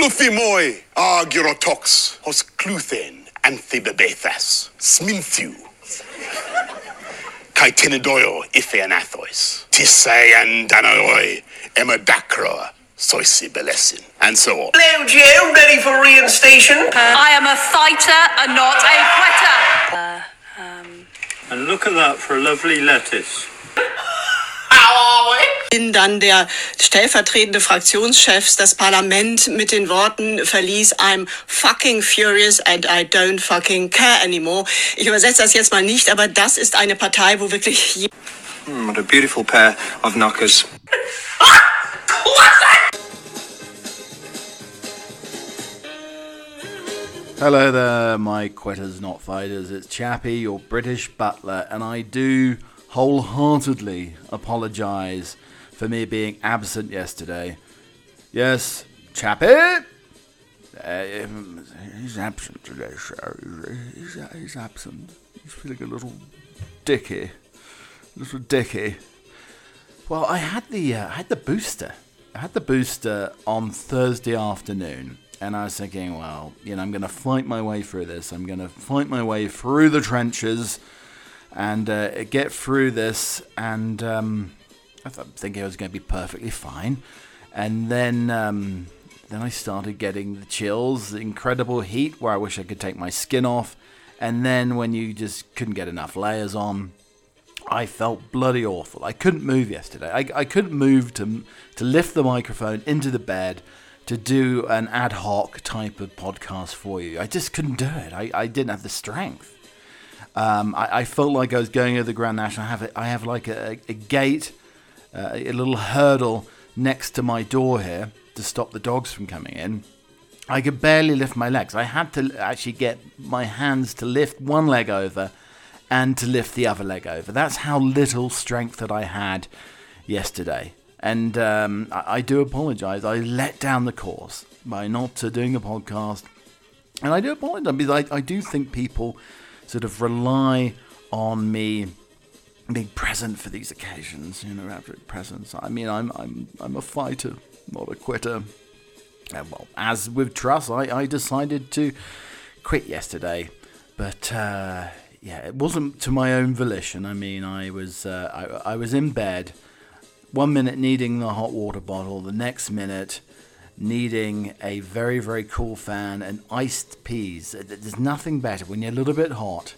Cluthimoi argyrotox hos cluthen anthibebethas sminthiu. Kai tenedoio ife anathois. Tisei danoi emadacro soisi belesin. And so on. Hello, Joe. Ready for reinstation? Uh, I am a fighter and not a quitter. Uh, um. And look at that for a lovely lettuce. Bin dann der stellvertretende Fraktionschef das Parlament mit den Worten verließ I'm fucking furious and I don't fucking care anymore. Ich übersetze das jetzt mal nicht, aber das ist eine Partei, wo wirklich je- What a beautiful pair of knockers. Hello there, my quitters, not fighters. It's Chappie, your British butler, and I do wholeheartedly apologise for me being absent yesterday. Yes, Chappie? Uh, he's absent today, sir. He's, he's absent. He's feeling a little dicky. A little dicky. Well, I had the uh, I had the booster. I had the booster on Thursday afternoon, and I was thinking, well, you know, I'm going to fight my way through this. I'm going to fight my way through the trenches and uh, get through this. And um, I thought, thinking I was going to be perfectly fine, and then um, then I started getting the chills, the incredible heat, where I wish I could take my skin off, and then when you just couldn't get enough layers on. I felt bloody awful. I couldn't move yesterday. I, I couldn't move to to lift the microphone into the bed to do an ad hoc type of podcast for you. I just couldn't do it. I, I didn't have the strength. Um, I, I felt like I was going over the Grand National. I have a, I have like a, a gate, uh, a little hurdle next to my door here to stop the dogs from coming in. I could barely lift my legs. I had to actually get my hands to lift one leg over and to lift the other leg over. That's how little strength that I had yesterday. And um, I, I do apologize. I let down the course by not uh, doing a podcast. And I do apologize because I, I do think people sort of rely on me being present for these occasions, you know, absolute presence. I mean, I'm, I'm, I'm a fighter, not a quitter. Uh, well, as with Truss, I, I decided to quit yesterday. But uh, yeah, it wasn't to my own volition. I mean, I was uh, I, I was in bed, one minute needing the hot water bottle, the next minute needing a very very cool fan and iced peas. There's nothing better when you're a little bit hot.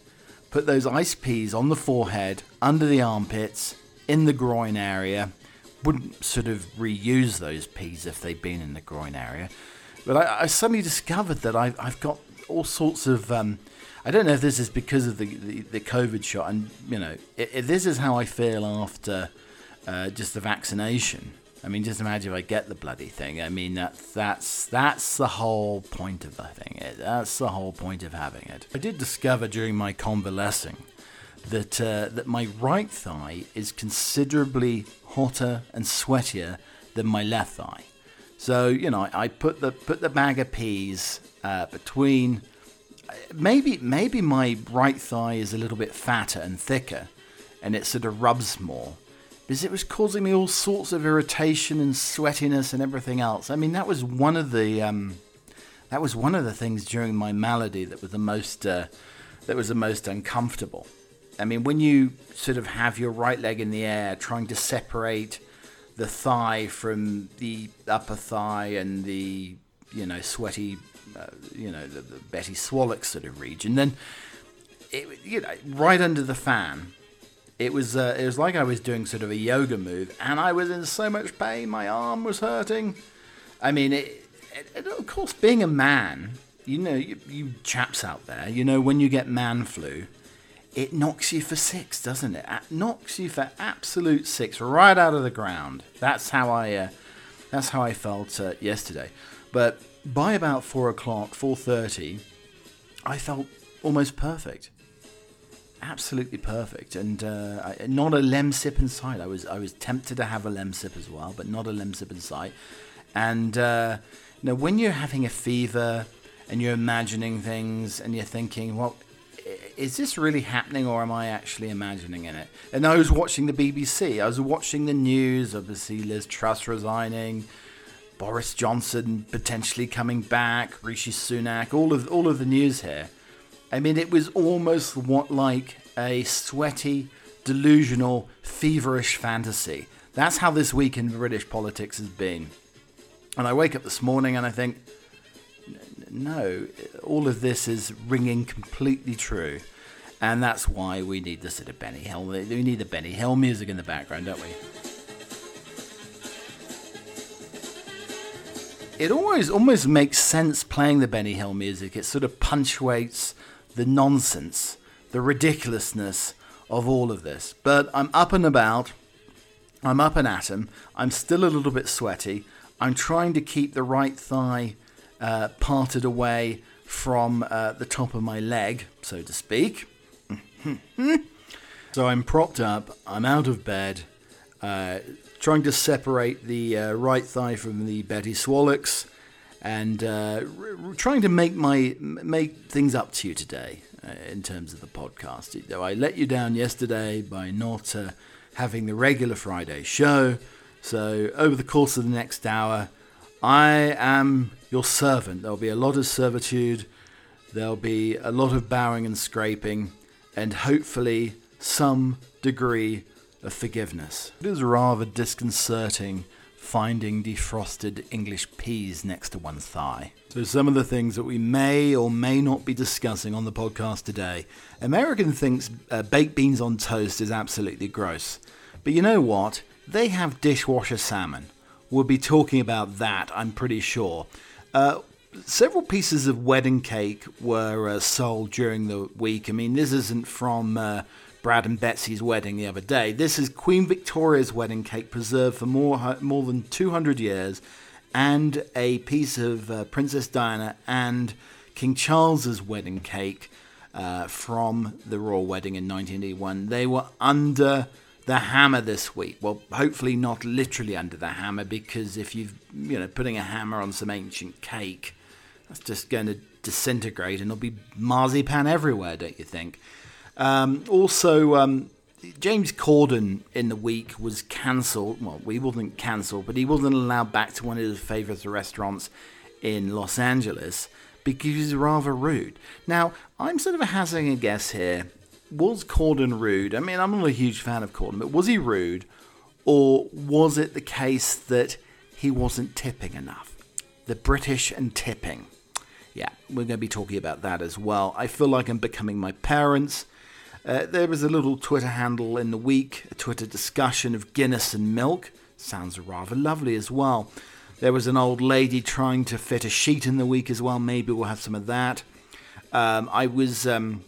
Put those iced peas on the forehead, under the armpits, in the groin area. Wouldn't sort of reuse those peas if they'd been in the groin area. But I, I suddenly discovered that I've, I've got all sorts of. Um, I don't know if this is because of the, the, the COVID shot, and you know, if, if this is how I feel after uh, just the vaccination. I mean, just imagine if I get the bloody thing. I mean, that that's that's the whole point of the thing. It- That's the whole point of having it. I did discover during my convalescing that uh, that my right thigh is considerably hotter and sweatier than my left thigh. So you know, I put the put the bag of peas uh, between. Maybe maybe my right thigh is a little bit fatter and thicker, and it sort of rubs more. Because it was causing me all sorts of irritation and sweatiness and everything else. I mean, that was one of the um, that was one of the things during my malady that was the most uh, that was the most uncomfortable. I mean, when you sort of have your right leg in the air, trying to separate the thigh from the upper thigh and the you know sweaty, uh, you know the, the Betty Swallock sort of region, then it, you know right under the fan. It was uh, it was like I was doing sort of a yoga move, and I was in so much pain. My arm was hurting. I mean, it, it, of course, being a man, you know, you, you chaps out there, you know, when you get man flu, it knocks you for six, doesn't it? It knocks you for absolute six, right out of the ground. That's how I, uh, that's how I felt uh, yesterday. But by about four o'clock, four thirty, I felt almost perfect absolutely perfect, and uh, not a Lemsip in sight. I was I was tempted to have a Lemsip as well, but not a Lemsip in sight. And uh, when you're having a fever and you're imagining things and you're thinking, well. Is this really happening, or am I actually imagining in it? And I was watching the BBC. I was watching the news. Obviously, Liz Truss resigning, Boris Johnson potentially coming back, Rishi Sunak, all of all of the news here. I mean, it was almost what like a sweaty, delusional, feverish fantasy. That's how this week in British politics has been. And I wake up this morning and I think, no, all of this is ringing completely true. And that's why we need the sort of Benny Hill. We need the Benny Hill music in the background, don't we? It always almost makes sense playing the Benny Hill music. It sort of punctuates the nonsense, the ridiculousness of all of this. But I'm up and about. I'm up and at 'em. I'm still a little bit sweaty. I'm trying to keep the right thigh uh, parted away from uh, the top of my leg, so to speak. so I'm propped up. I'm out of bed, uh, trying to separate the uh, right thigh from the Betty Swallocks, and uh, r- trying to make my make things up to you today uh, in terms of the podcast. Though I let you down yesterday by not uh, having the regular Friday show, so over the course of the next hour, I am your servant. There'll be a lot of servitude. There'll be a lot of bowing and scraping, and hopefully some degree of forgiveness. It is rather disconcerting finding defrosted English peas next to one's thigh. So, some of the things that we may or may not be discussing on the podcast today. American thinks uh, baked beans on toast is absolutely gross. But you know what? They have dishwasher salmon. We'll be talking about that, I'm pretty sure. Uh, several pieces of wedding cake were uh, sold during the week. I mean, this isn't from uh, Brad and Betsy's wedding the other day. This is Queen Victoria's wedding cake preserved for more more than 200 years, and a piece of uh, Princess Diana and King Charles's wedding cake uh, from the royal wedding in 1981. They were under the hammer this week. Well, hopefully not literally under the hammer, because if you've you know putting a hammer on some ancient cake, that's just going to disintegrate and there'll be marzipan everywhere, don't you think? Um, also, um, James Corden in the week was cancelled. Well, he wasn't cancelled, but he wasn't allowed back to one of his favourite restaurants in Los Angeles because he's rather rude. Now, I'm sort of hazarding a guess here. Was Corden rude? I mean, I'm not a huge fan of Corden, but was he rude? Or was it the case that he wasn't tipping enough? The British and tipping. Yeah, we're going to be talking about that as well. I feel like I'm becoming my parents. Uh, there was a little Twitter handle in the week, a Twitter discussion of Guinness and milk. Sounds rather lovely as well. There was an old lady trying to fit a sheet in the week as well. Maybe we'll have some of that. Um, I was, um,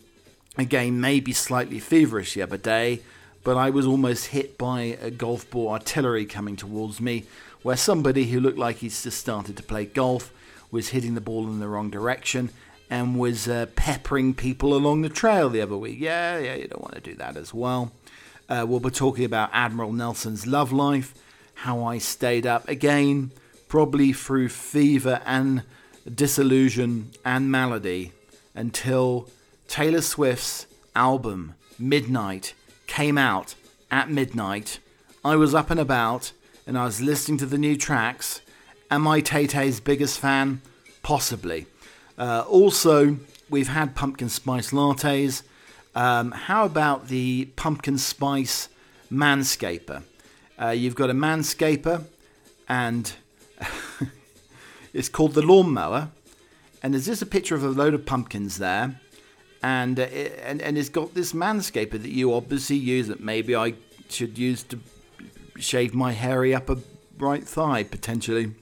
again, maybe slightly feverish the other day, but I was almost hit by a golf ball artillery coming towards me, where somebody who looked like he's just started to play golf was hitting the ball in the wrong direction and was uh, peppering people along the trail the other week. Yeah, yeah, you don't want to do that as well. Uh, we'll be talking about Admiral Nelson's love life, how I stayed up again, probably through fever and disillusion and malady, until Taylor Swift's album Midnight came out at midnight. I was up and about and I was listening to the new tracks. Am I Tay Tay's biggest fan? Possibly. Uh, also, we've had pumpkin spice lattes. Um, how about the pumpkin spice manscaper? Uh, you've got a manscaper, and it's called the lawnmower. And there's just a picture of a load of pumpkins there, and uh, it, and and it's got this manscaper that you obviously use that maybe I should use to shave my hairy upper right thigh potentially.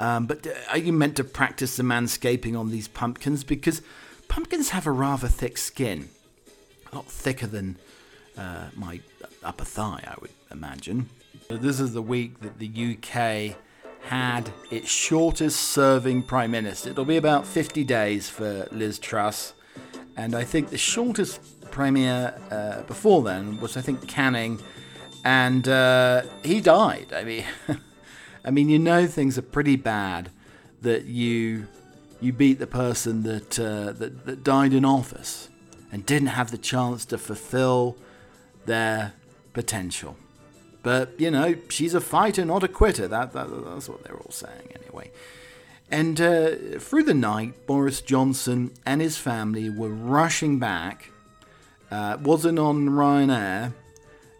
Um, but uh, are you meant to practice the manscaping on these pumpkins? Because pumpkins have a rather thick skin, a lot thicker than uh, my upper thigh, I would imagine. This is the week that the UK had its shortest serving Prime Minister. It'll be about 50 days for Liz Truss. And I think the shortest Premier uh, before then was, I think, Canning. And uh, he died. I mean. I mean, you know things are pretty bad that you you beat the person that, uh, that that died in office and didn't have the chance to fulfill their potential. But, you know, she's a fighter, not a quitter. That, that That's what they're all saying, anyway. And uh, through the night, Boris Johnson and his family were rushing back. Uh, wasn't on Ryanair.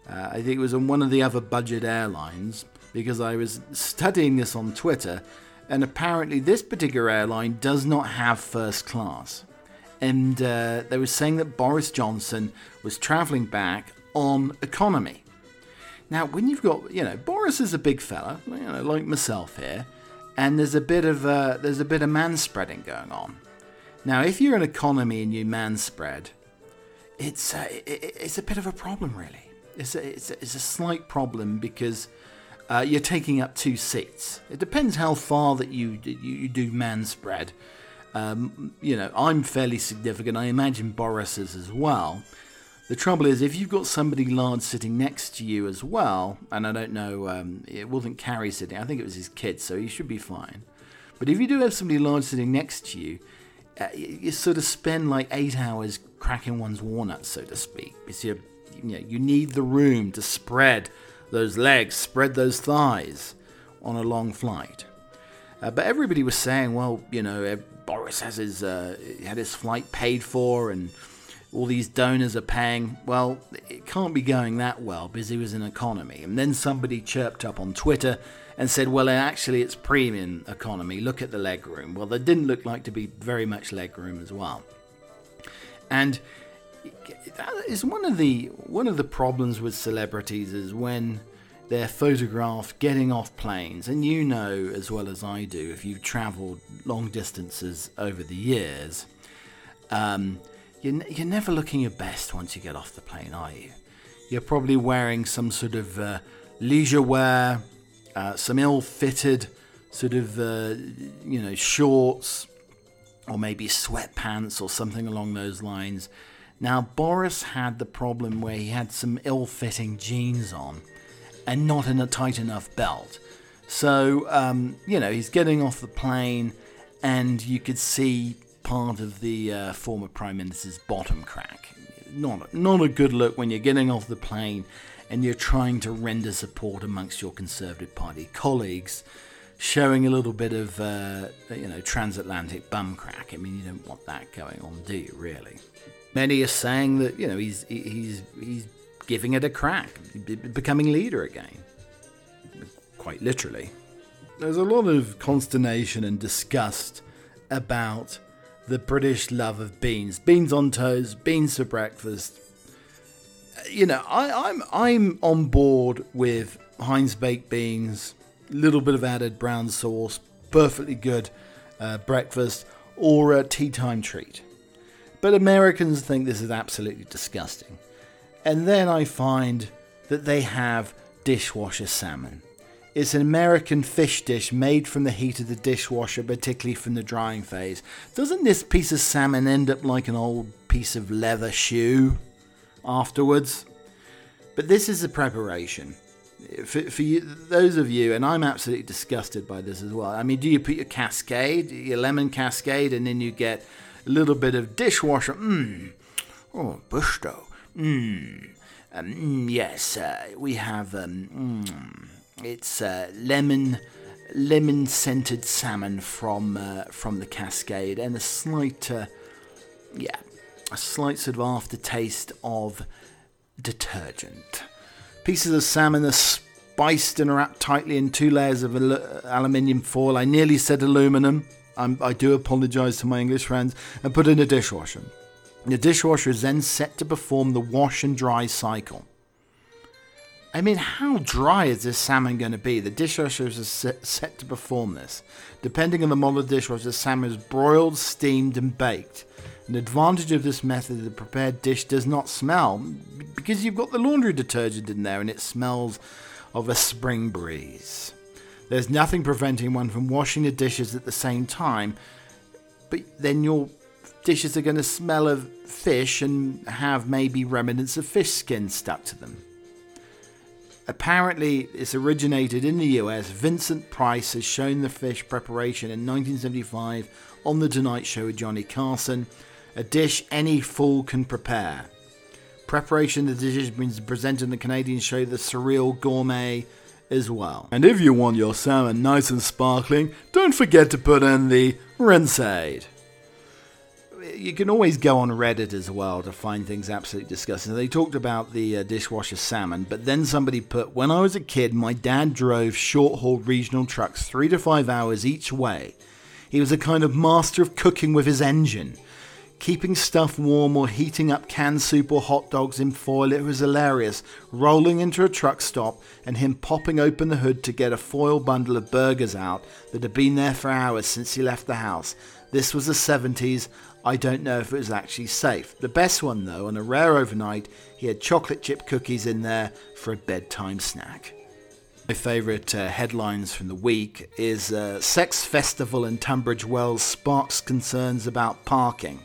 Uh, I think it was on one of the other budget airlines because I was studying this on Twitter, and apparently this particular airline does not have first class. And uh, they were saying that Boris Johnson was travelling back on economy. Now, when you've got, you know, Boris is a big fella, you know, like myself here, and there's a bit of uh, there's a bit of man spreading going on. Now, if you're an economy and you man spread, it's it, it's a bit of a problem, really. It's a, it's a, it's a slight problem because uh, you're taking up two seats. It depends how far that you you, you do man spread. Um, you know, I'm fairly significant. I imagine Boris is as well. The trouble is, if you've got somebody large sitting next to you as well, and I don't know, um, it wasn't Carrie sitting, I think it was his kid, so he should be fine. But if you do have somebody large sitting next to you, uh, you sort of spend like eight hours cracking one's walnuts, so to speak. Because you, you, know, you need the room to spread those legs, spread those thighs on a long flight. Uh, but everybody was saying, well, you know, Boris has his uh, had his flight paid for, and all these donors are paying. Well, it can't be going that well because he was in economy. And then somebody chirped up on Twitter and said, well, actually, it's premium economy. Look at the leg room. Well, there didn't look like to be very much leg room as well. And that is one of the one of the problems with celebrities is when they're photographed getting off planes, and you know as well as I do if you've travelled long distances over the years. Um, you're, you're never looking your best once you get off the plane, are you? You're probably wearing some sort of uh, leisure wear, uh, some ill-fitted sort of, uh, you know, shorts, or maybe sweatpants or something along those lines. Now, Boris had the problem where he had some ill-fitting jeans on, and not in a tight enough belt. So, um, you know, he's getting off the plane, and you could see part of the uh, former Prime Minister's bottom crack. Not, not a good look when you're getting off the plane and you're trying to render support amongst your Conservative Party colleagues, showing a little bit of, uh, you know, transatlantic bum crack. I mean, you don't want that going on, do you, really? Many are saying that, you know, he's, he's, he's giving it a crack, becoming leader again. Quite literally. There's a lot of consternation and disgust about the British love of beans. Beans on toast, beans for breakfast. You know, I, I'm I'm on board with Heinz baked beans, little bit of added brown sauce, perfectly good uh, breakfast or a tea time treat. But Americans think this is absolutely disgusting. And then I find that they have dishwasher salmon. It's an American fish dish made from the heat of the dishwasher, particularly from the drying phase. Doesn't this piece of salmon end up like an old piece of leather shoe afterwards? But this is the preparation. For, for you, those of you, and I'm absolutely disgusted by this as well. I mean, do you put your cascade, your lemon cascade, and then you get little bit of dishwasher? Mmm. Oh, Bisto. Mmm. Um, yes, uh, we have. Um, mm it's uh, lemon lemon scented salmon from uh, from the Cascade and a slight uh, yeah a slight sort of aftertaste of detergent. Pieces of salmon are spiced and wrapped tightly in two layers of al- aluminium foil. I nearly said aluminum. I'm, i do apologise to my English friends. And put in a dishwasher. The dishwasher is then set to perform the wash and dry cycle. I mean, how dry is this salmon going to be? The dishwasher is set to perform this. Depending on the model of dishwasher, the salmon is broiled, steamed, and baked. An advantage of this method, the prepared dish does not smell because you've got the laundry detergent in there and it smells of a spring breeze. There's nothing preventing one from washing the dishes at the same time, but then your dishes are going to smell of fish and have maybe remnants of fish skin stuck to them. Apparently, it's originated in the US. Vincent Price has shown the fish preparation in 1975 on The Tonight Show with Johnny Carson, a dish any fool can prepare. Preparation of the dish has been presented in the Canadian show The Surreal Gourmet as well. And if you want your salmon nice and sparkling, don't forget to put in the rinse aid. You can always go on Reddit as well to find things absolutely disgusting. They talked about the uh, dishwasher salmon, but then somebody put, when I was a kid, my dad drove short haul regional trucks three to five hours each way. He was a kind of master of cooking with his engine keeping stuff warm or heating up canned soup or hot dogs in foil. It was hilarious. Rolling into a truck stop and him popping open the hood to get a foil bundle of burgers out that had been there for hours since he left the house. This was the 70s. I don't know if it was actually safe. The best one, though, on a rare overnight, he had chocolate chip cookies in there for a bedtime snack. My favourite uh, headlines from the week is uh, Sex Festival in Tunbridge Wells sparks concerns about parking.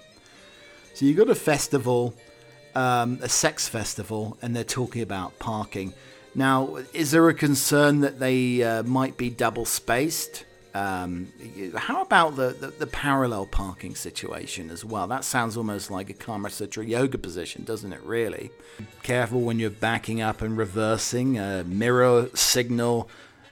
So you've got a festival, um, a sex festival, and they're talking about parking. Now, is there a concern that they uh, might be double spaced? Um, how about the, the, the, parallel parking situation as well? That sounds almost like a Kama Sutra yoga position, doesn't it, really? Careful when you're backing up and reversing, a mirror signal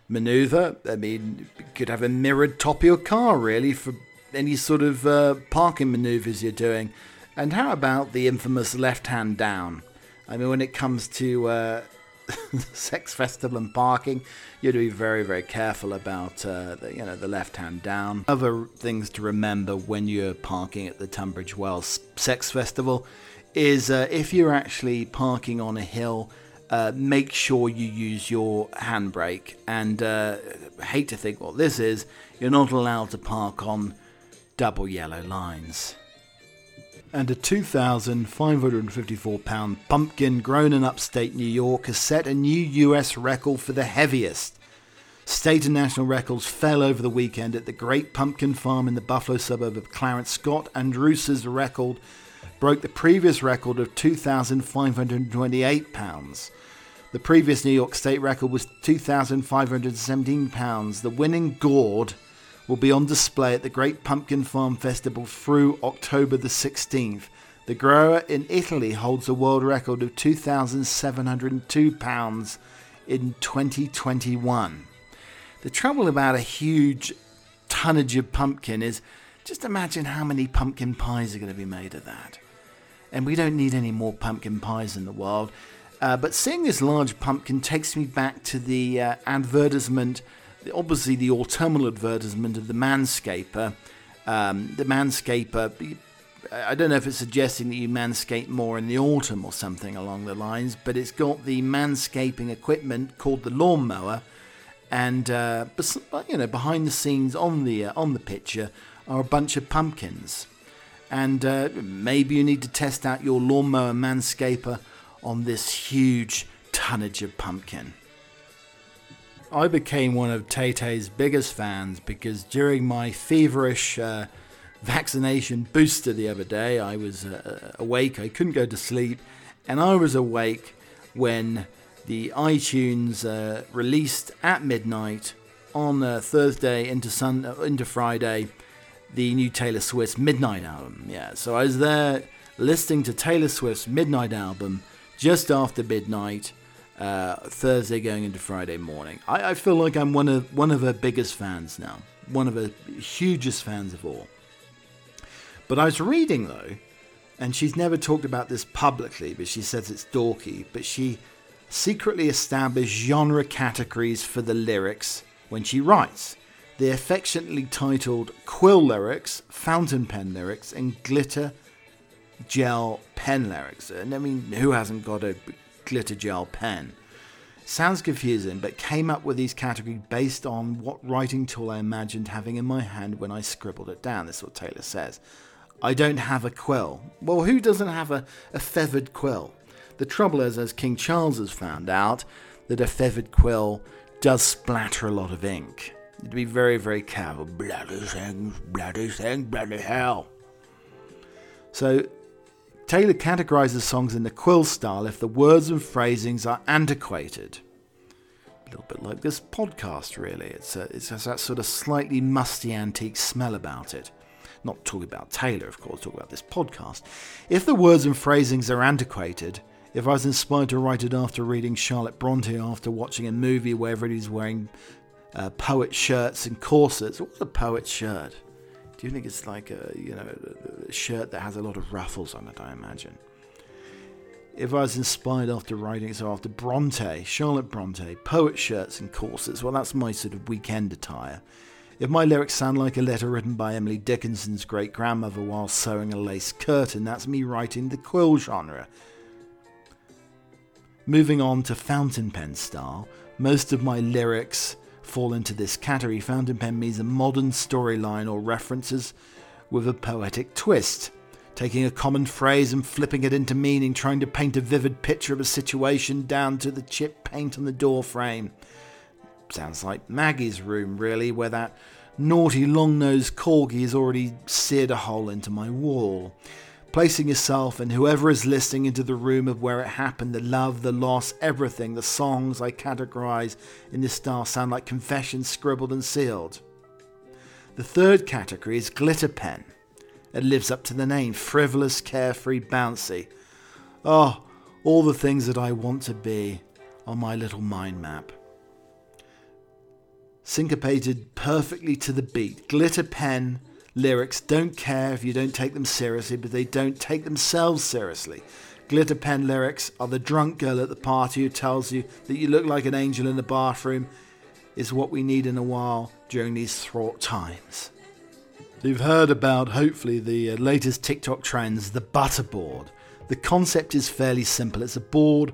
maneuver. I mean, you could have a mirrored top of your car, really, for any sort of uh, parking maneuvers you're doing. And how about the infamous left hand down? I mean, when it comes to uh, sex festival and parking, you have to be very, very careful about uh, the, you know the left hand down. Other things to remember when you're parking at the Tunbridge Wells Sex Festival is uh, if you're actually parking on a hill. Uh, make sure you use your handbrake. And uh, hate to think what this is, you're not allowed to park on double yellow lines and a 2,554 pound pumpkin grown in upstate New York has set a new US record for the heaviest. State and national records fell over the weekend at the Great Pumpkin Farm in the Buffalo suburb of Clarence. Scott Andrusz's record broke the previous record of 2,528 pounds. The previous New York State record was 2,517 pounds. The winning gourd will be on display at the Great Pumpkin Farm Festival through October the 16th. The grower in Italy holds a world record of 2,702 pounds in 2021. The trouble about a huge tonnage of pumpkin is just imagine how many pumpkin pies are going to be made of that. And we don't need any more pumpkin pies in the world. Uh, but seeing this large pumpkin takes me back to the uh, advertisement obviously the autumnal advertisement of the Manscaper. Um, the Manscaper, I don't know if it's suggesting that you manscape more in the autumn or something along the lines, but it's got the manscaping equipment called the lawnmower, and uh, you know behind the scenes on the uh, on the picture are a bunch of pumpkins, and uh, maybe you need to test out your lawnmower manscaper on this huge tonnage of pumpkin. I became one of Tay Tay's biggest fans because during my feverish uh, vaccination booster the other day, I was uh, awake. I couldn't go to sleep, and I was awake when the iTunes uh, released at midnight on uh, Thursday into Sun uh, into Friday the new Taylor Swift Midnight album. Yeah, so I was there listening to Taylor Swift's Midnight album just after midnight uh, Thursday going into Friday morning. I, I, feel like I'm one of one of her biggest fans now, one of her hugest fans of all. But I was reading though, and she's never talked about this publicly, but she says it's dorky. But she secretly established genre categories for the lyrics when she writes. They're affectionately titled quill lyrics, fountain pen lyrics, and glitter gel pen lyrics. And I mean, who hasn't got a glitter gel pen. Sounds confusing, but came up with these categories based on what writing tool I imagined having in my hand when I scribbled it down. This is what Taylor says. I don't have a quill. Well, who doesn't have a, a feathered quill? The trouble is, as King Charles has found out, that a feathered quill does splatter a lot of ink. You'd be very, very careful. Bloody things, bloody things, bloody hell. So Taylor categorizes songs in the quill style if the words and phrasings are antiquated. A little bit like this podcast, really. It's, a, has that sort of slightly musty antique smell about it. Not talking about Taylor, of course, talking about this podcast. If the words and phrasings are antiquated, If I was inspired to write it after reading Charlotte Bronte after watching a movie where everybody's wearing uh, poet shirts and corsets, what's a poet shirt? Do you think it's like a you know a shirt that has a lot of ruffles on it? I imagine. If I was inspired after writing so after Bronte, Charlotte Bronte, poet shirts and corsets, well, that's my sort of weekend attire. If my lyrics sound like a letter written by Emily Dickinson's great grandmother while sewing a lace curtain, that's me writing the quill genre. Moving on to fountain pen style, most of my lyrics fall into this category. Fountain pen means a modern storyline or references with a poetic twist, taking a common phrase and flipping it into meaning, trying to paint a vivid picture of a situation down to the chip paint on the door frame. Sounds like Maggie's room, really, where that naughty long nosed corgi has already seared a hole into my wall placing yourself and whoever is listening into the room of where it happened, the love, the loss, everything, the songs I categorize in this style sound like confessions scribbled and sealed. The third category is glitter pen. It lives up to the name, frivolous, carefree, bouncy. Oh, all the things that I want to be on my little mind map. Syncopated perfectly to the beat, glitter pen lyrics don't care if you don't take them seriously, but they don't take themselves seriously. Glitter pen lyrics are the drunk girl at the party who tells you that you look like an angel in the bathroom, is what we need in a while during these fraught times. You've heard about, hopefully, the uh, latest TikTok trends, the butterboard. The concept is fairly simple it's a board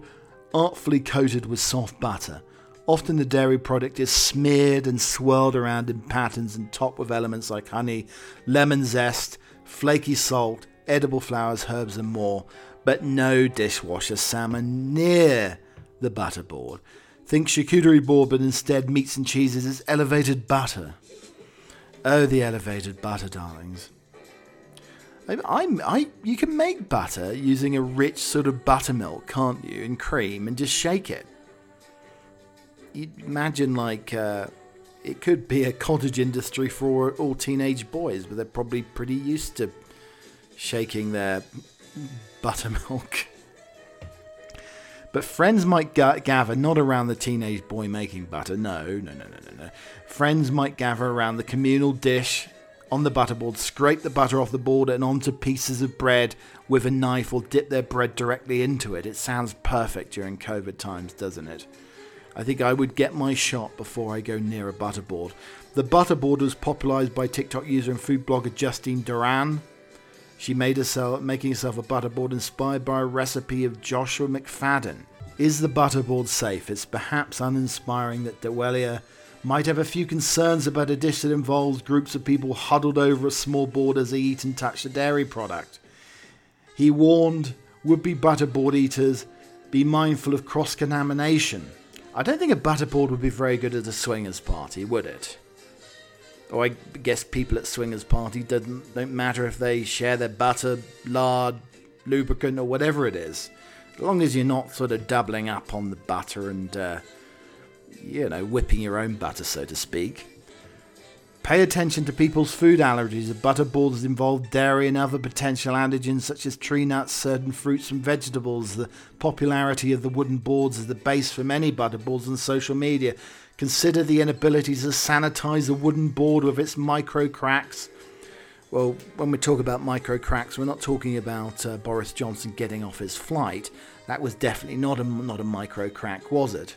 artfully coated with soft butter. Often the dairy product is smeared and swirled around in patterns and topped with elements like honey, lemon zest, flaky salt, edible flowers, herbs, and more, but no dishwasher salmon near the butter board. Think charcuterie board, but instead meats and cheeses is elevated butter. Oh, the elevated butter, darlings. I, I, I, you can make butter using a rich sort of buttermilk, can't you, and cream, and just shake it you imagine like uh, it could be a cottage industry for all teenage boys, but they're probably pretty used to shaking their buttermilk. But friends might ga- gather not around the teenage boy making butter. No, no, no, no, no, no. Friends might gather around the communal dish on the butterboard, scrape the butter off the board and onto pieces of bread with a knife or dip their bread directly into it. It sounds perfect during COVID times, doesn't it? I think I would get my shot before I go near a butterboard. The butterboard was popularized by TikTok user and food blogger Justine Doiron. She made herself making herself a butterboard inspired by a recipe of Joshua McFadden. Is the butterboard safe? It's perhaps uninspiring that D'Elia might have a few concerns about a dish that involves groups of people huddled over a small board as they eat and touch the dairy product. He warned would be butterboard eaters be mindful of cross contamination. I don't think a butterboard would be very good at a swingers party, would it? Or I guess people at swingers party doesn't don't matter if they share their butter, lard, lubricant, or whatever it is, as long as you're not sort of doubling up on the butter and uh, you know whipping your own butter, so to speak. Pay attention to people's food allergies. Butterboards involve dairy and other potential antigens such as tree nuts, certain fruits and vegetables. The popularity of the wooden boards is the base for many butterboards on social media. Consider the inability to sanitize a wooden board with its micro cracks. Well, when we talk about micro cracks, we're not talking about uh, Boris Johnson getting off his flight. That was definitely not a, not a micro crack, was it?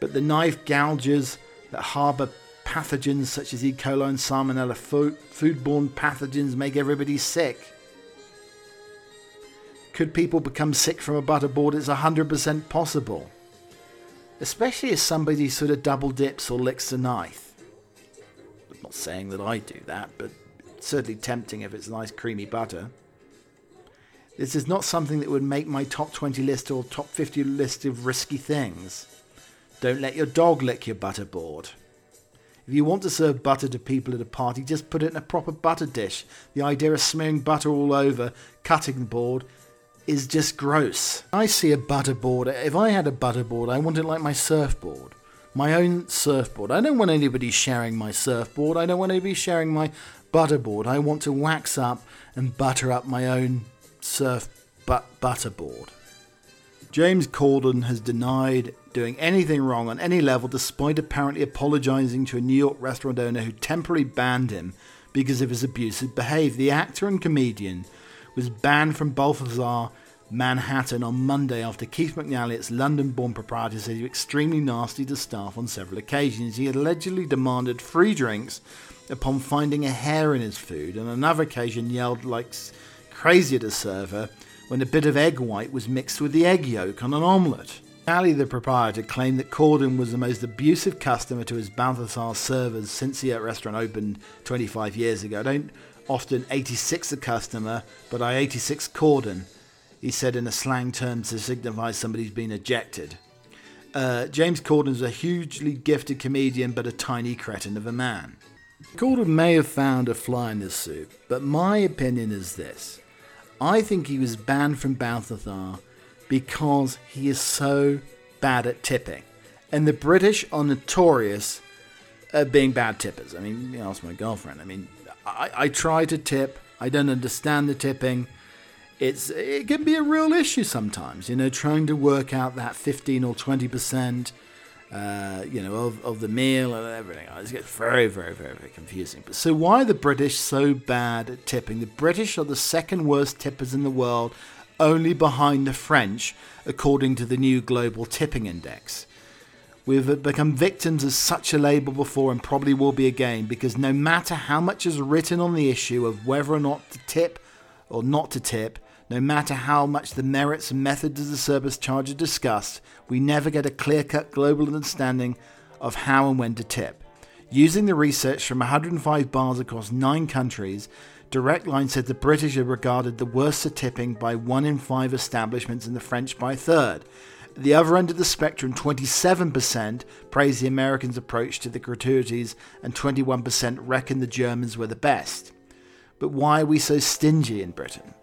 But the knife gouges that harbour pathogens such as E. coli and Salmonella, foodborne pathogens make everybody sick. Could people become sick from a butterboard? It's 100% possible. Especially if somebody sort of double dips or licks a knife. I'm not saying that I do that, but certainly tempting if it's nice creamy butter. This is not something that would make my top 20 list or top 50 list of risky things. Don't let your dog lick your butterboard. If you want to serve butter to people at a party, just put it in a proper butter dish. The idea of smearing butter all over cutting board is just gross. I see a butter board. If I had a butter board, I want it like my surfboard. My own surfboard. I don't want anybody sharing my surfboard. I don't want anybody sharing my butter board. I want to wax up and butter up my own surf but butter board. James Corden has denied doing anything wrong on any level, despite apparently apologising to a New York restaurant owner who temporarily banned him because of his abusive behaviour. The actor and comedian was banned from Balthazar Manhattan on Monday after Keith McNally, its London born proprietor, said he was extremely nasty to staff on several occasions. He allegedly demanded free drinks upon finding a hair in his food, and on another occasion yelled like crazy at a server when a bit of egg white was mixed with the egg yolk on an omelette. Ali, the proprietor, claimed that Corden was the most abusive customer to his Balthazar servers since the restaurant opened 25 years ago. I don't often 86 a customer, but I 86 Corden he said in a slang term to signify somebody's been ejected. Uh, James Corden is a hugely gifted comedian, but a tiny cretin of a man. Corden may have found a fly in his soup, but my opinion is this. I think he was banned from Balthazar because he is so bad at tipping. And the British are notorious at being bad tippers. I mean, you ask my girlfriend. I mean, I, I try to tip, I don't understand the tipping it's it can be a real issue sometimes. You know, trying to work out that fifteen or twenty percent, uh, you know, of, of the meal and everything. It gets very, very, very, very confusing. But so why are the British so bad at tipping? The British are the second worst tippers in the world, only behind the French, according to the new global tipping index. We've become victims of such a label before and probably will be again because no matter how much is written on the issue of whether or not to tip or not to tip, no matter how much the merits and methods of the service charge are discussed, we never get a clear cut global understanding of how and when to tip. Using the research from 105 bars across nine countries, Direct Line said the British are regarded the worst at tipping by one in five establishments and the French by a third. At the other end of the spectrum, 27% praised the Americans' approach to the gratuities and 21% reckon the Germans were the best. But why are we so stingy in Britain?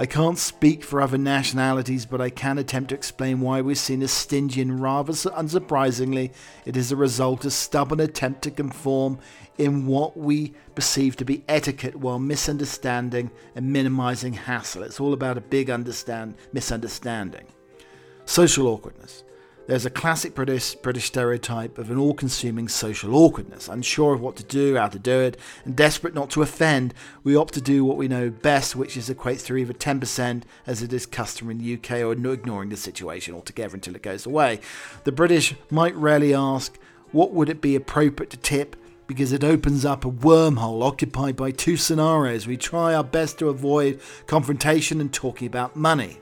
I can't speak for other nationalities, but I can attempt to explain why we're seen as stingy, and rather unsurprisingly, it is a result of stubborn attempt to conform in what we perceive to be etiquette while misunderstanding and minimizing hassle. It's all about a big understand misunderstanding. Social awkwardness. There's a classic British, British stereotype of an all consuming social awkwardness. Unsure of what to do, how to do it, and desperate not to offend, we opt to do what we know best, which is equates to either 10% as it is customary in the UK or ignoring the situation altogether until it goes away. The British might rarely ask, what would it be appropriate to tip? because it opens up a wormhole occupied by two scenarios. We try our best to avoid confrontation and talking about money.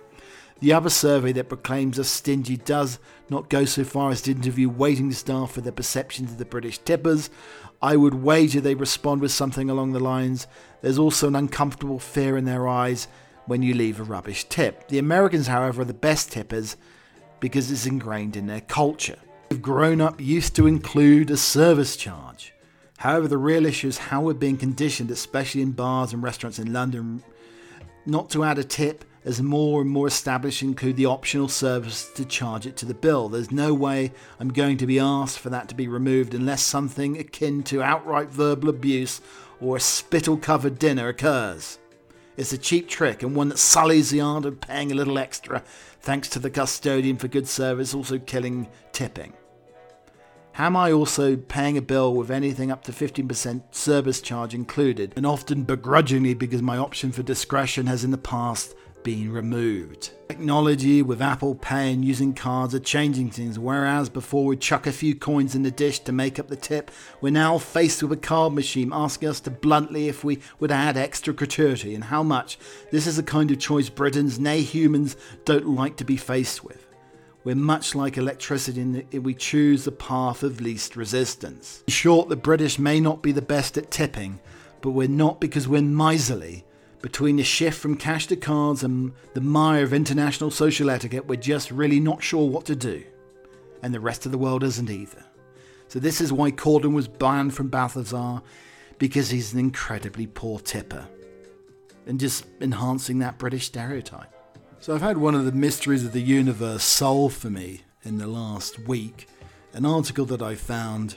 The other survey that proclaims us stingy does not go so far as to interview waiting staff for their perceptions of the British tippers. I would wager they respond with something along the lines there's also an uncomfortable fear in their eyes when you leave a rubbish tip. The Americans, however, are the best tippers because it's ingrained in their culture. They've grown up used to include a service charge. However, the real issue is how we're being conditioned, especially in bars and restaurants in London, not to add a tip as more and more established include the optional service to charge it to the bill. There's no way I'm going to be asked for that to be removed unless something akin to outright verbal abuse or a spittle covered dinner occurs. It's a cheap trick and one that sullies the art of paying a little extra thanks to the custodian for good service also killing tipping. Am I also paying a bill with anything up to 15% service charge included, and often begrudgingly because my option for discretion has in the past been removed. Technology with Apple Pay and using cards are changing things, whereas before we'd chuck a few coins in the dish to make up the tip, we're now faced with a card machine asking us to bluntly if we would add extra gratuity and how much. This is the kind of choice Britons, nay humans, don't like to be faced with. We're much like electricity in that we choose the path of least resistance. In short, the British may not be the best at tipping, but we're not because we're miserly between the shift from cash to cards and the mire of international social etiquette, we're just really not sure what to do. And the rest of the world isn't either. So, this is why Corden was banned from Balthazar, because he's an incredibly poor tipper. And just enhancing that British stereotype. So, I've had one of the mysteries of the universe solved for me in the last week. An article that I found,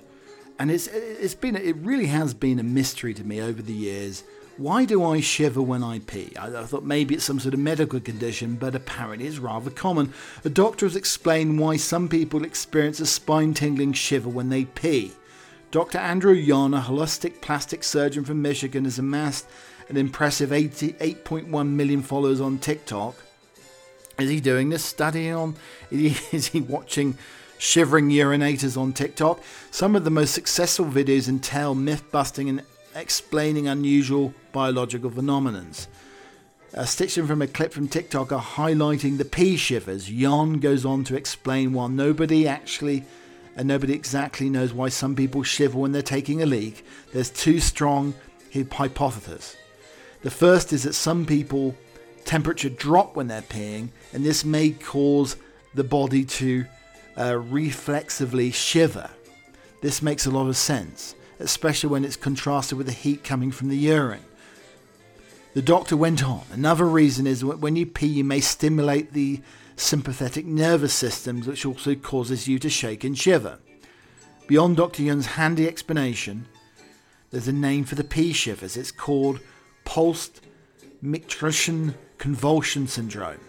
and it's, it's been, it really has been a mystery to me over the years Why do I shiver when I pee? I, thought maybe it's some sort of medical condition, but apparently it's rather common. A doctor has explained why some people experience a spine tingling shiver when they pee. Dr. Andrew Youn, a holistic plastic surgeon from Michigan, has amassed an impressive 88.1 million followers on TikTok. Is he doing this study on? Is he, is he watching shivering urinators on TikTok? Some of the most successful videos entail myth busting and explaining unusual biological phenomena. A stitching from a clip from TikTok are highlighting the pee shivers. Youn goes on to explain why nobody actually and nobody exactly knows why some people shiver when they're taking a leak. There's two strong hypotheses. The first is that some people temperature drop when they're peeing, and this may cause the body to uh, reflexively shiver. This makes a lot of sense, especially when it's contrasted with the heat coming from the urine. The doctor went on. Another reason is when you pee, you may stimulate the sympathetic nervous system, which also causes you to shake and shiver. Beyond Dr. Youn's handy explanation, there's a name for the pee shivers. It's called post micturition convulsion syndrome.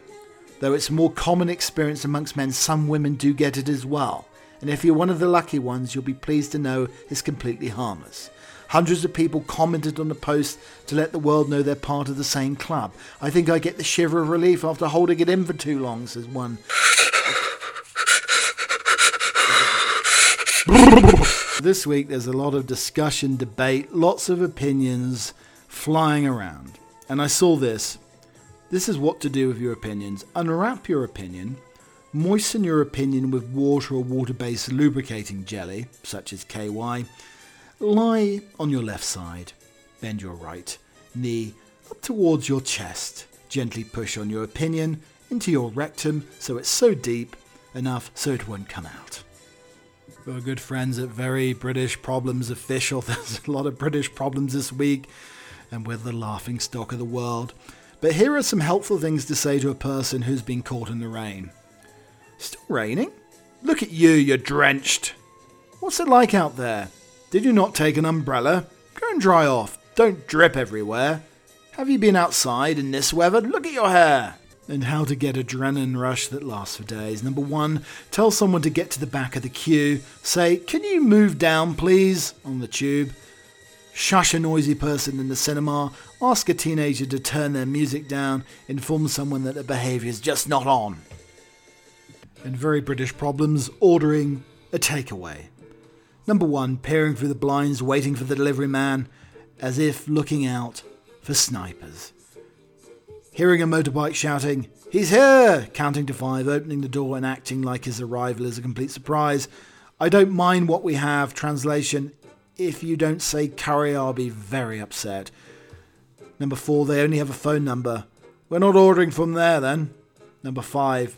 Though it's a more common experience amongst men, some women do get it as well. And if you're one of the lucky ones, you'll be pleased to know it's completely harmless. Hundreds of people commented on the post to let the world know they're part of the same club. I think I get the shiver of relief after holding it in for too long, says one. this week there's a lot of discussion, debate, lots of opinions flying around. And I saw this. This is what to do with your opinions. Unwrap your opinion. Moisten your opinion with water or water based lubricating jelly, such as KY. Lie on your left side. Bend your right knee up towards your chest. Gently push on your opinion into your rectum so it's so deep enough so it won't come out. We're good friends at Very British Problems Official. There's a lot of British problems this week, and we're the laughing stock of the world. But here are some helpful things to say to a person who's been caught in the rain. Still raining? Look at you, you're drenched. What's it like out there? Did you not take an umbrella? Go and dry off. Don't drip everywhere. Have you been outside in this weather? Look at your hair. And how to get adrenaline rush that lasts for days. Number one, tell someone to get to the back of the queue. Say, Can you move down, please? on the tube. Shush a noisy person in the cinema. Ask a teenager to turn their music down. Inform someone that their behaviour is just not on. And very British problems ordering a takeaway. Number one, peering through the blinds, waiting for the delivery man, as if looking out for snipers. Hearing a motorbike shouting, He's here! Counting to five, opening the door and acting like his arrival is a complete surprise. I don't mind what we have. Translation If you don't say curry, I'll be very upset. Number four, they only have a phone number. We're not ordering from there then. Number five,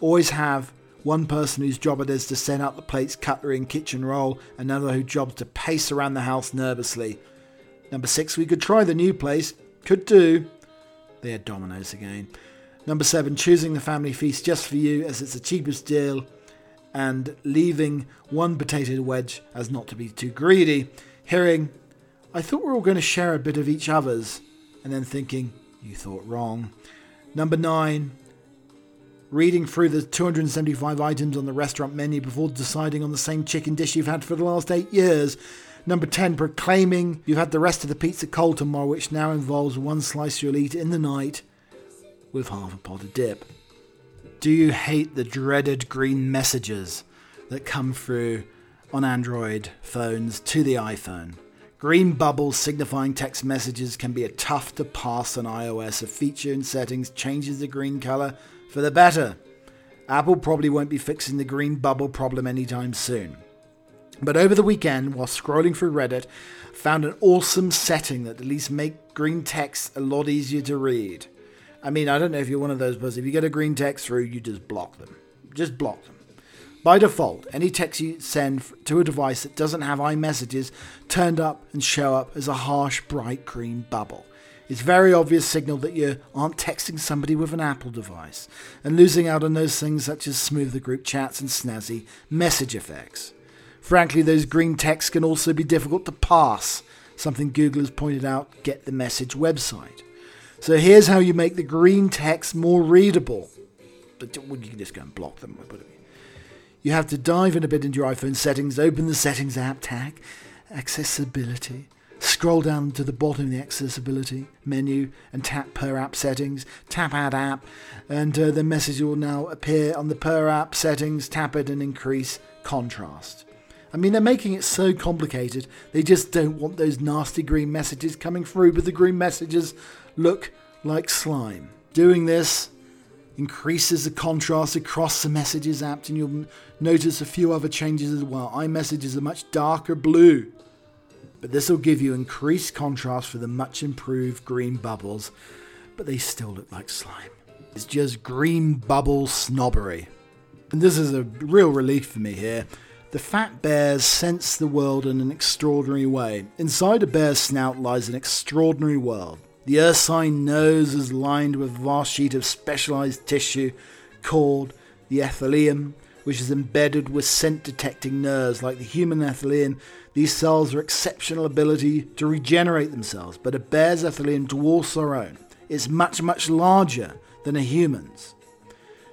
always have one person whose job it is to send out the plates, cutlery, and kitchen roll, another whose job's to pace around the house nervously. Number six, we could try the new place. Could do. They had Domino's again. Number seven, choosing the family feast just for you as it's the cheapest deal and leaving one potato wedge as not to be too greedy. Hearing, I thought we were all going to share a bit of each other's, and then thinking, you thought wrong. Number nine, reading through the 275 items on the restaurant menu before deciding on the same chicken dish you've had for the last eight years. Number 10, proclaiming you've had the rest of the pizza cold tomorrow, which now involves one slice you'll eat in the night with half a pot of dip. Do you hate the dreaded green messages that come through on Android phones to the iPhone? Green bubbles signifying text messages can be a tough to pass on iOS. A feature in settings changes the green color for the better. Apple probably won't be fixing the green bubble problem anytime soon. But over the weekend, while scrolling through Reddit, found an awesome setting that at least make green text a lot easier to read. I mean, I don't know if you're one of those, but if you get a green text through, you just block them. Just block them. By default, any text you send to a device that doesn't have iMessages turned up and show up as a harsh, bright green bubble. It's very obvious signal that you aren't texting somebody with an Apple device and losing out on those things such as smoother group chats and snazzy message effects. Frankly, those green texts can also be difficult to pass. something Google has pointed out Get the Message website. So here's how you make the green text more readable. But you can just go and block them. You have to dive in a bit into your iPhone settings, open the settings app tag, accessibility, scroll down to the bottom of the accessibility menu and tap per app settings, tap add app, and uh, the message will now appear on the per app settings, tap it and increase contrast. I mean, they're making it so complicated, they just don't want those nasty green messages coming through, but the green messages look like slime. Doing this increases the contrast across the messages app, and you'll notice a few other changes as well. iMessages are much darker blue, but this will give you increased contrast for the much improved green bubbles, but they still look like slime. It's just green bubble snobbery. And this is a real relief for me here. The fat bears sense the world in an extraordinary way. Inside a bear's snout lies an extraordinary world. The ursine nose is lined with a vast sheet of specialized tissue called the epithelium, which is embedded with scent detecting nerves. Like the human epithelium, these cells are exceptional ability to regenerate themselves, but a bear's epithelium dwarfs our own. It's much, much larger than a human's,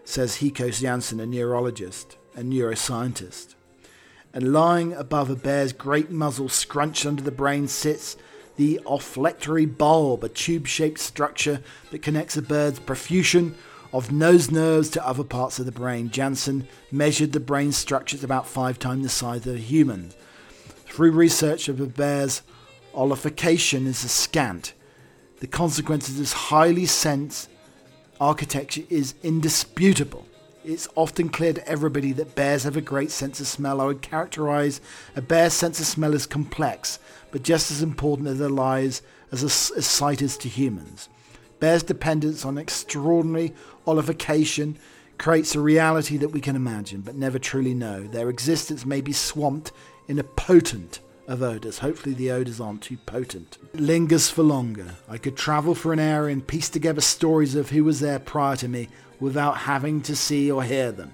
says Heiko Jansen, a neurologist and neuroscientist. And lying above a bear's great muzzle, scrunched under the brain, sits the olfactory bulb, a tube shaped structure that connects a bird's profusion of nose nerves to other parts of the brain. Jansen measured the brain structure structures about five times the size of a human. Through research of a bear's olfactation is scant. The consequence of this highly sense architecture is indisputable. It's often clear to everybody that bears have a great sense of smell. I would characterize a bear's sense of smell as complex, but just as important as their lies as, a, as sight is to humans. Bears' dependence on extraordinary olification creates a reality that we can imagine but never truly know. Their existence may be swamped in a potent of odours. Hopefully the odours aren't too potent. It lingers for longer. I could travel for an hour and piece together stories of who was there prior to me without having to see or hear them.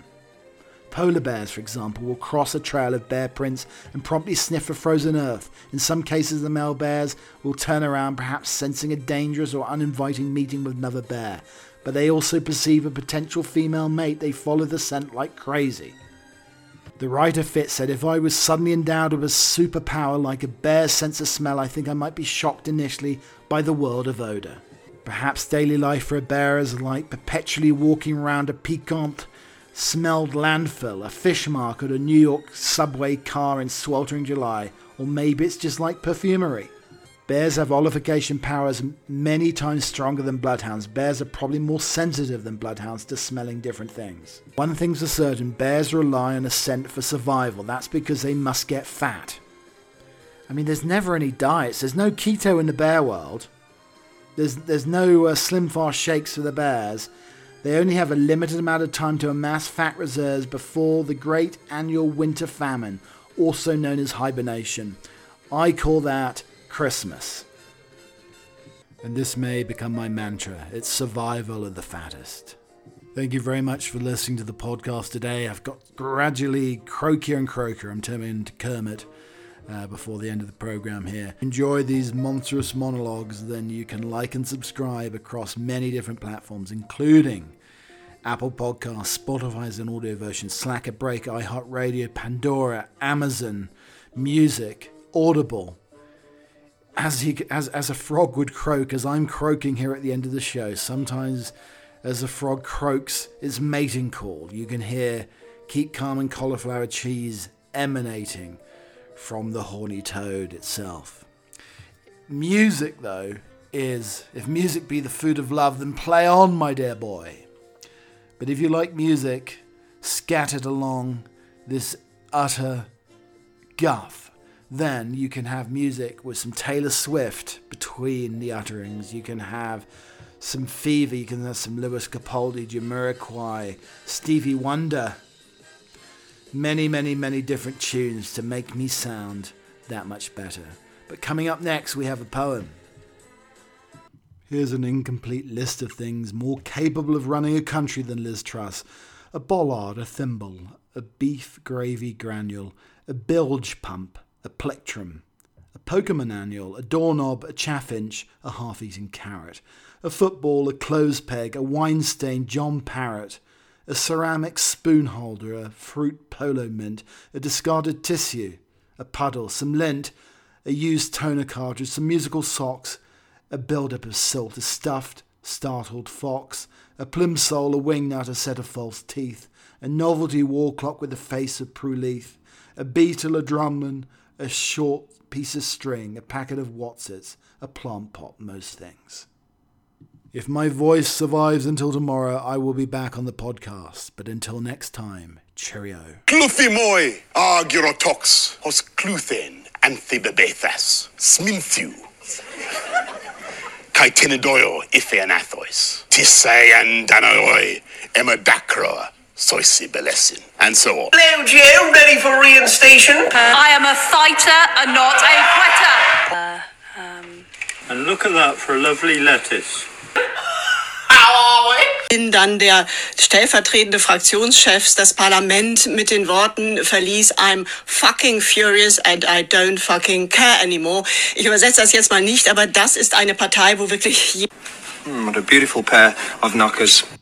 Polar bears, for example, will cross a trail of bear prints and promptly sniff the frozen earth. In some cases, the male bears will turn around, perhaps sensing a dangerous or uninviting meeting with another bear. But they also perceive a potential female mate. They follow the scent like crazy. The writer Fitz said, If I was suddenly endowed with a superpower like a bear's sense of smell, I think I might be shocked initially by the world of odour. Perhaps daily life for a bear is like perpetually walking around a piquant smelled landfill, a fish market, a New York subway car in sweltering July, or maybe it's just like perfumery. Bears have olification powers many times stronger than bloodhounds. Bears are probably more sensitive than bloodhounds to smelling different things. One thing's for certain bears rely on a scent for survival. That's because they must get fat. I mean, there's never any diets, there's no keto in the bear world. There's, there's no uh, slim fast shakes for the bears. They only have a limited amount of time to amass fat reserves before the great annual winter famine, also known as hibernation. I call that Christmas. And this may become my mantra it's survival of the fattest. Thank you very much for listening to the podcast today. I've got gradually croakier and croakier. I'm turning into Kermit uh, before the end of the program here. Enjoy these monstrous monologues, then you can like and subscribe across many different platforms, including Apple Podcasts, Spotify's an audio version, Slacker Break, iHeartRadio, Pandora, Amazon, Music, Audible, as he as as a frog would croak, as I'm croaking here at the end of the show. Sometimes, as a frog croaks its mating call, you can hear "Keep Calm and Cauliflower Cheese" emanating from the horny toad itself. Music, though, is if music be the food of love, then play on, my dear boy. But if you like music scattered along this utter guff then you can have music with some Taylor Swift between the utterings. You can have some Fever, you can have some Lewis Capaldi, Jamiroquai, Stevie Wonder. Many, many, many different tunes to make me sound that much better. But coming up next, we have a poem. Here's an incomplete list of things more capable of running a country than Liz Truss a bollard, a thimble, a beef gravy granule, a bilge pump, a plectrum, a Pokemon annual, a doorknob, a chaffinch, a half eaten carrot, a football, a clothes peg, a wine stained John Parrott, a ceramic spoon holder, a fruit polo mint, a discarded tissue, a puddle, some lint, a used toner cartridge, some musical socks, a build-up of silt, a stuffed, startled fox, a plimsoll, a wingnut, a set of false teeth, a novelty wall clock with the face of Prue a beetle, a drumman, a short piece of string, a packet of Wotsits, a plant pot, most things. If my voice survives until tomorrow, I will be back on the podcast. But until next time, cheerio. Cluthy moi, Argyrotox, hos cluthen, Amphibebethas, Sminthu. Kai Tinadoyo, Ife Anathois, Soisi Belesin, and so on. Hello, Joe. Ready for reinstation? I am a fighter and not a quitter. And look at that for a lovely lettuce. How are we? Bin dann der stellvertretende Fraktionschef das Parlament mit den Worten verließ I'm fucking furious and I don't fucking care anymore. Ich übersetze das jetzt mal nicht, aber das ist eine Partei, wo wirklich Mm, what a beautiful pair of knockers.